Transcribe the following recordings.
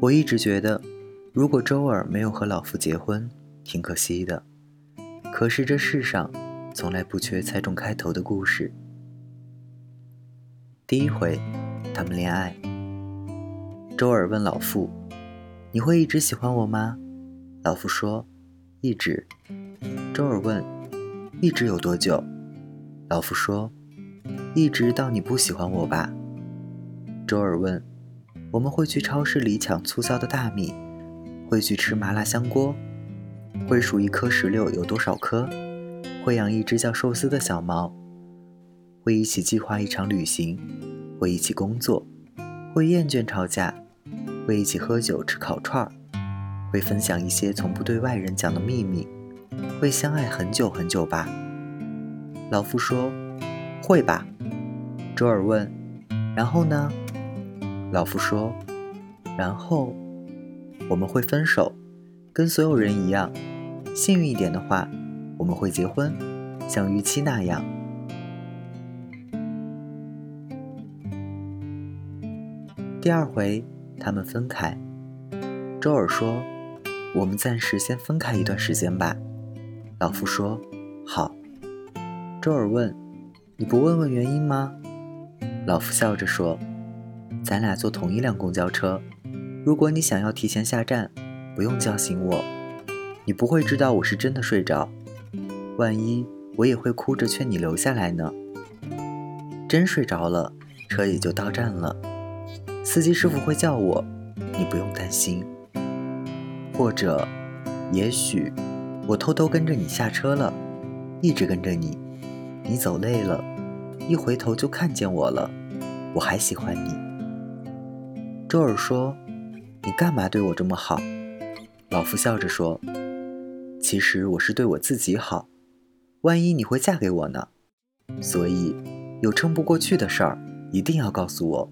我一直觉得，如果周尔没有和老夫结婚，挺可惜的。可是这世上，从来不缺猜中开头的故事。第一回，他们恋爱。周尔问老傅：“你会一直喜欢我吗？”老傅说：“一直。”周尔问：“一直有多久？”老傅说：“一直到你不喜欢我吧。”周尔问。我们会去超市里抢促销的大米，会去吃麻辣香锅，会数一颗石榴有多少颗，会养一只叫寿司的小猫，会一起计划一场旅行，会一起工作，会厌倦吵架，会一起喝酒吃烤串儿，会分享一些从不对外人讲的秘密，会相爱很久很久吧？老夫说：“会吧。”周尔问：“然后呢？”老夫说：“然后我们会分手，跟所有人一样。幸运一点的话，我们会结婚，像预期那样。”第二回，他们分开。周尔说：“我们暂时先分开一段时间吧。”老夫说：“好。”周尔问：“你不问问原因吗？”老夫笑着说。咱俩坐同一辆公交车，如果你想要提前下站，不用叫醒我，你不会知道我是真的睡着。万一我也会哭着劝你留下来呢。真睡着了，车也就到站了。司机师傅会叫我，你不用担心。或者，也许我偷偷跟着你下车了，一直跟着你，你走累了，一回头就看见我了，我还喜欢你。周尔说：“你干嘛对我这么好？”老夫笑着说：“其实我是对我自己好。万一你会嫁给我呢？所以有撑不过去的事儿，一定要告诉我。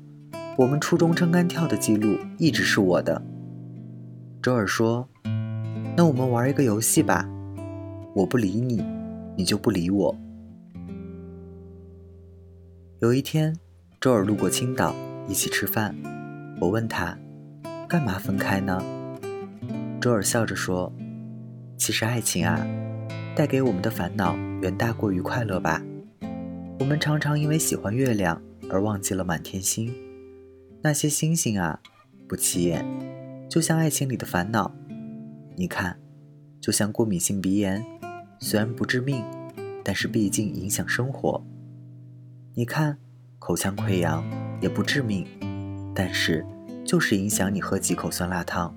我们初中撑杆跳的记录一直是我的。”周尔说：“那我们玩一个游戏吧。我不理你，你就不理我。”有一天，周尔路过青岛，一起吃饭。我问他，干嘛分开呢？周尔笑着说：“其实爱情啊，带给我们的烦恼远大过于快乐吧。我们常常因为喜欢月亮而忘记了满天星。那些星星啊，不起眼，就像爱情里的烦恼。你看，就像过敏性鼻炎，虽然不致命，但是毕竟影响生活。你看，口腔溃疡也不致命。”但是，就是影响你喝几口酸辣汤。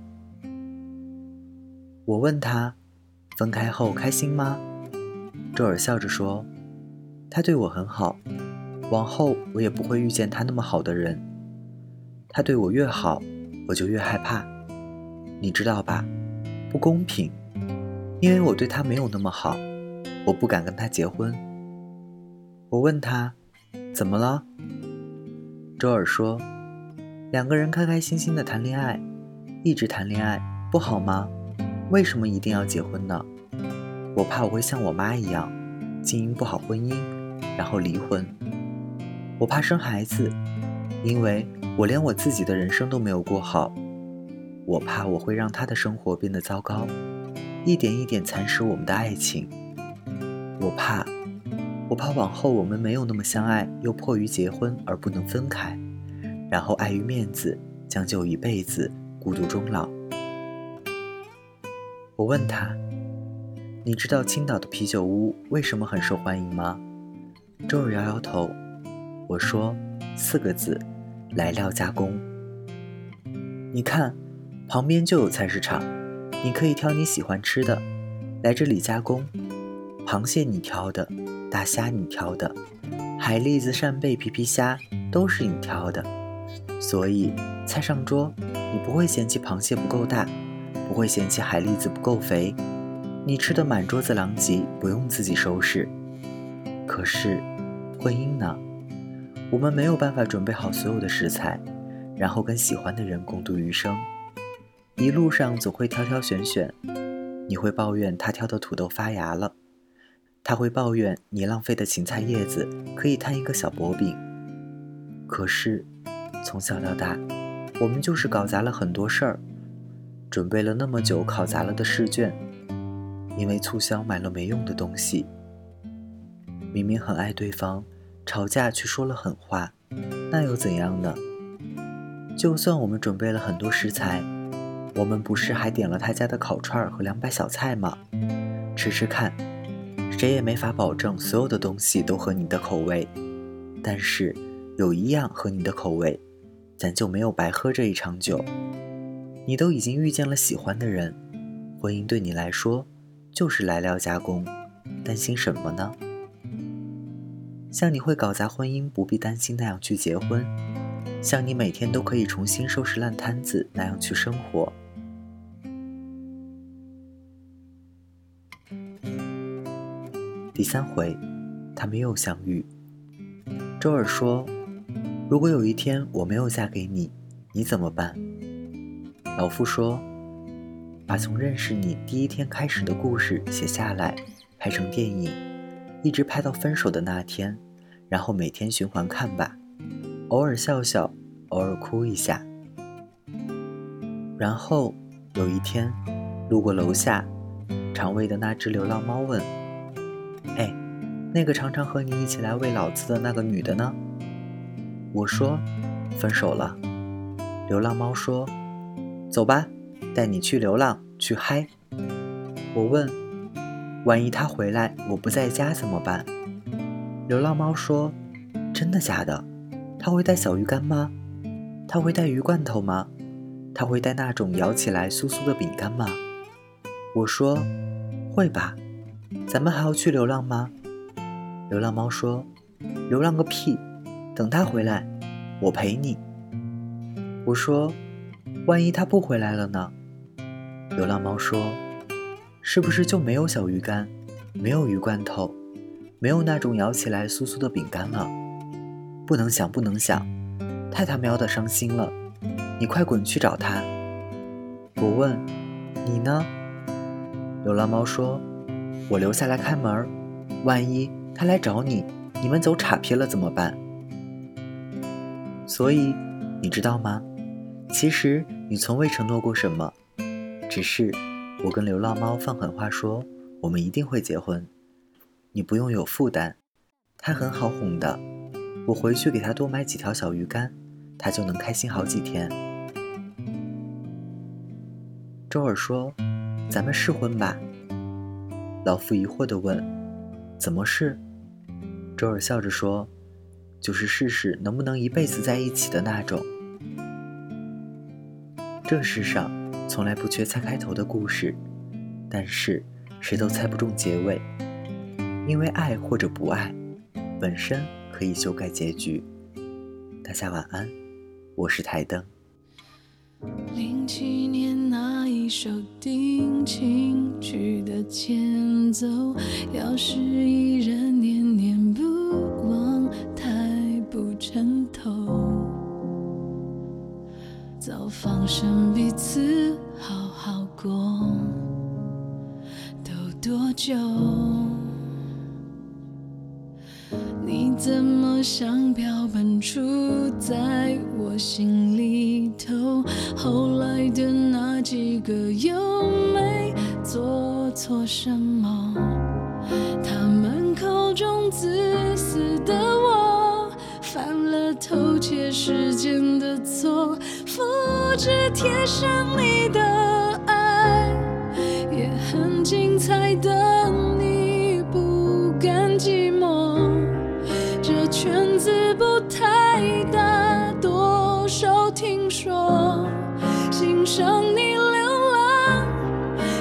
我问他，分开后开心吗？周尔笑着说：“他对我很好，往后我也不会遇见他那么好的人。他对我越好，我就越害怕，你知道吧？不公平，因为我对他没有那么好，我不敢跟他结婚。”我问他，怎么了？周尔说。两个人开开心心的谈恋爱，一直谈恋爱不好吗？为什么一定要结婚呢？我怕我会像我妈一样，经营不好婚姻，然后离婚。我怕生孩子，因为我连我自己的人生都没有过好。我怕我会让他的生活变得糟糕，一点一点蚕食我们的爱情。我怕，我怕往后我们没有那么相爱，又迫于结婚而不能分开。然后碍于面子，将就一辈子，孤独终老。我问他：“你知道青岛的啤酒屋为什么很受欢迎吗？”周日摇摇头。我说：“四个字，来料加工。你看，旁边就有菜市场，你可以挑你喜欢吃的，来这里加工。螃蟹你挑的，大虾你挑的，海蛎子、扇贝、皮皮虾都是你挑的。”所以，菜上桌，你不会嫌弃螃蟹不够大，不会嫌弃海蛎子不够肥，你吃的满桌子狼藉，不用自己收拾。可是，婚姻呢？我们没有办法准备好所有的食材，然后跟喜欢的人共度余生。一路上总会挑挑选选，你会抱怨他挑的土豆发芽了，他会抱怨你浪费的芹菜叶子可以摊一个小薄饼。可是。从小到大，我们就是搞砸了很多事儿，准备了那么久考砸了的试卷，因为促销买了没用的东西。明明很爱对方，吵架却说了狠话，那又怎样呢？就算我们准备了很多食材，我们不是还点了他家的烤串和凉拌小菜吗？吃吃看，谁也没法保证所有的东西都合你的口味，但是有一样合你的口味。咱就没有白喝这一场酒。你都已经遇见了喜欢的人，婚姻对你来说就是来料加工，担心什么呢？像你会搞砸婚姻不必担心那样去结婚，像你每天都可以重新收拾烂摊子那样去生活。第三回，他们又相遇。周尔说。如果有一天我没有嫁给你，你怎么办？老夫说：“把从认识你第一天开始的故事写下来，拍成电影，一直拍到分手的那天，然后每天循环看吧，偶尔笑笑，偶尔哭一下。然后有一天，路过楼下，常喂的那只流浪猫问：‘哎，那个常常和你一起来喂老子的那个女的呢？’”我说：“分手了。”流浪猫说：“走吧，带你去流浪，去嗨。”我问：“万一他回来，我不在家怎么办？”流浪猫说：“真的假的？他会带小鱼干吗？他会带鱼罐头吗？他会带那种咬起来酥酥的饼干吗？”我说：“会吧。”咱们还要去流浪吗？流浪猫说：“流浪个屁！”等他回来，我陪你。我说：“万一他不回来了呢？”流浪猫说：“是不是就没有小鱼干，没有鱼罐头，没有那种咬起来酥酥的饼干了？不能想，不能想，太他喵的伤心了！你快滚去找他。”我问：“你呢？”流浪猫说：“我留下来看门，万一他来找你，你们走岔劈了怎么办？”所以，你知道吗？其实你从未承诺过什么，只是我跟流浪猫放狠话说，我们一定会结婚。你不用有负担，它很好哄的。我回去给它多买几条小鱼干，它就能开心好几天。周尔说：“咱们试婚吧。”老夫疑惑地问：“怎么试？”周尔笑着说。就是试试能不能一辈子在一起的那种。这世上从来不缺猜开头的故事，但是谁都猜不中结尾，因为爱或者不爱，本身可以修改结局。大家晚安，我是台灯。零七年那一首定情曲的前奏，要是依然生彼此好好过，都多久？你怎么像标本杵在我心里头？后来的那几个又没做错什么？他们口中自私的我。犯了偷窃时间的错，复制贴上你的爱，也很精彩的你不甘寂寞。这圈子不太大，多少听说，欣赏你流浪，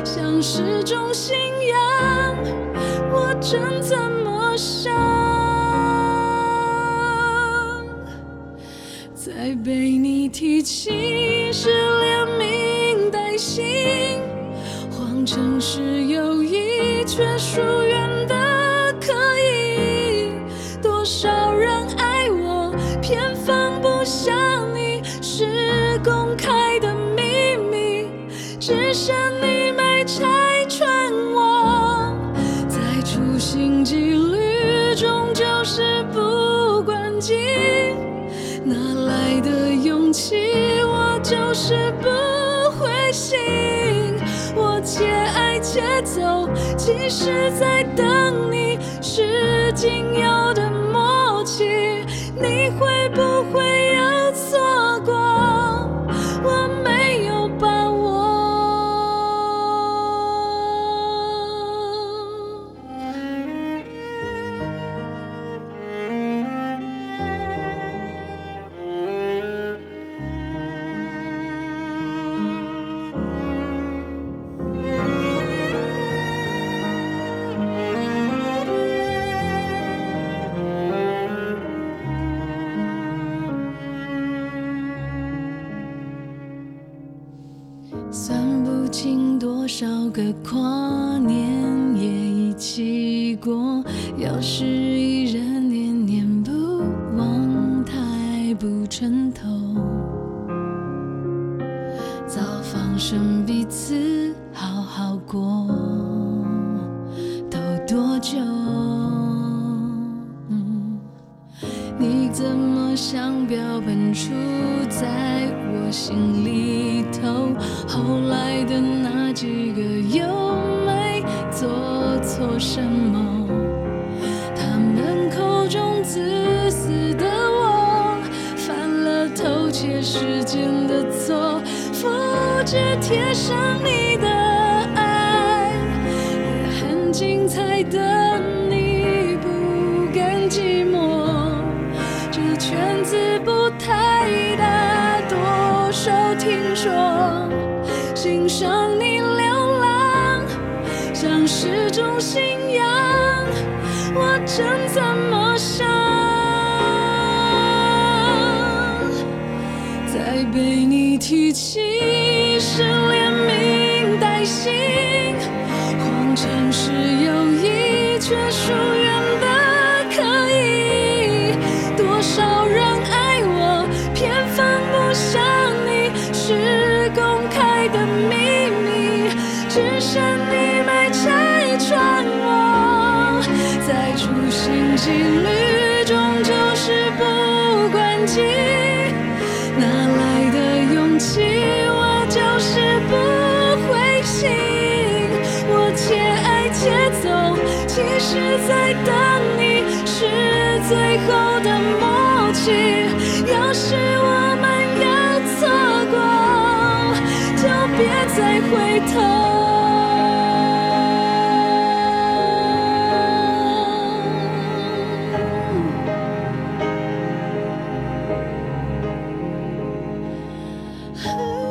像是种信仰。我真怎么想？在被提起，是连名带姓，谎称是友谊，却疏远就是不灰心。我且爱且走，即使在等你，是仅有的默契。你会不会错什么？他们口中自私的我，犯了偷窃时间的错，复制贴上你的爱，也很精彩的你不甘寂寞。这圈子不太大，多少听说，欣赏你流，是种信仰。我真怎么想？再被你提起是连名带姓，谎称是友谊，却疏心积虑中，就是不关机。哪来的勇气？我就是不灰心。我且爱且走，其实在等你，是最后的默契。要是我们要错过，就别再回头。Ooh.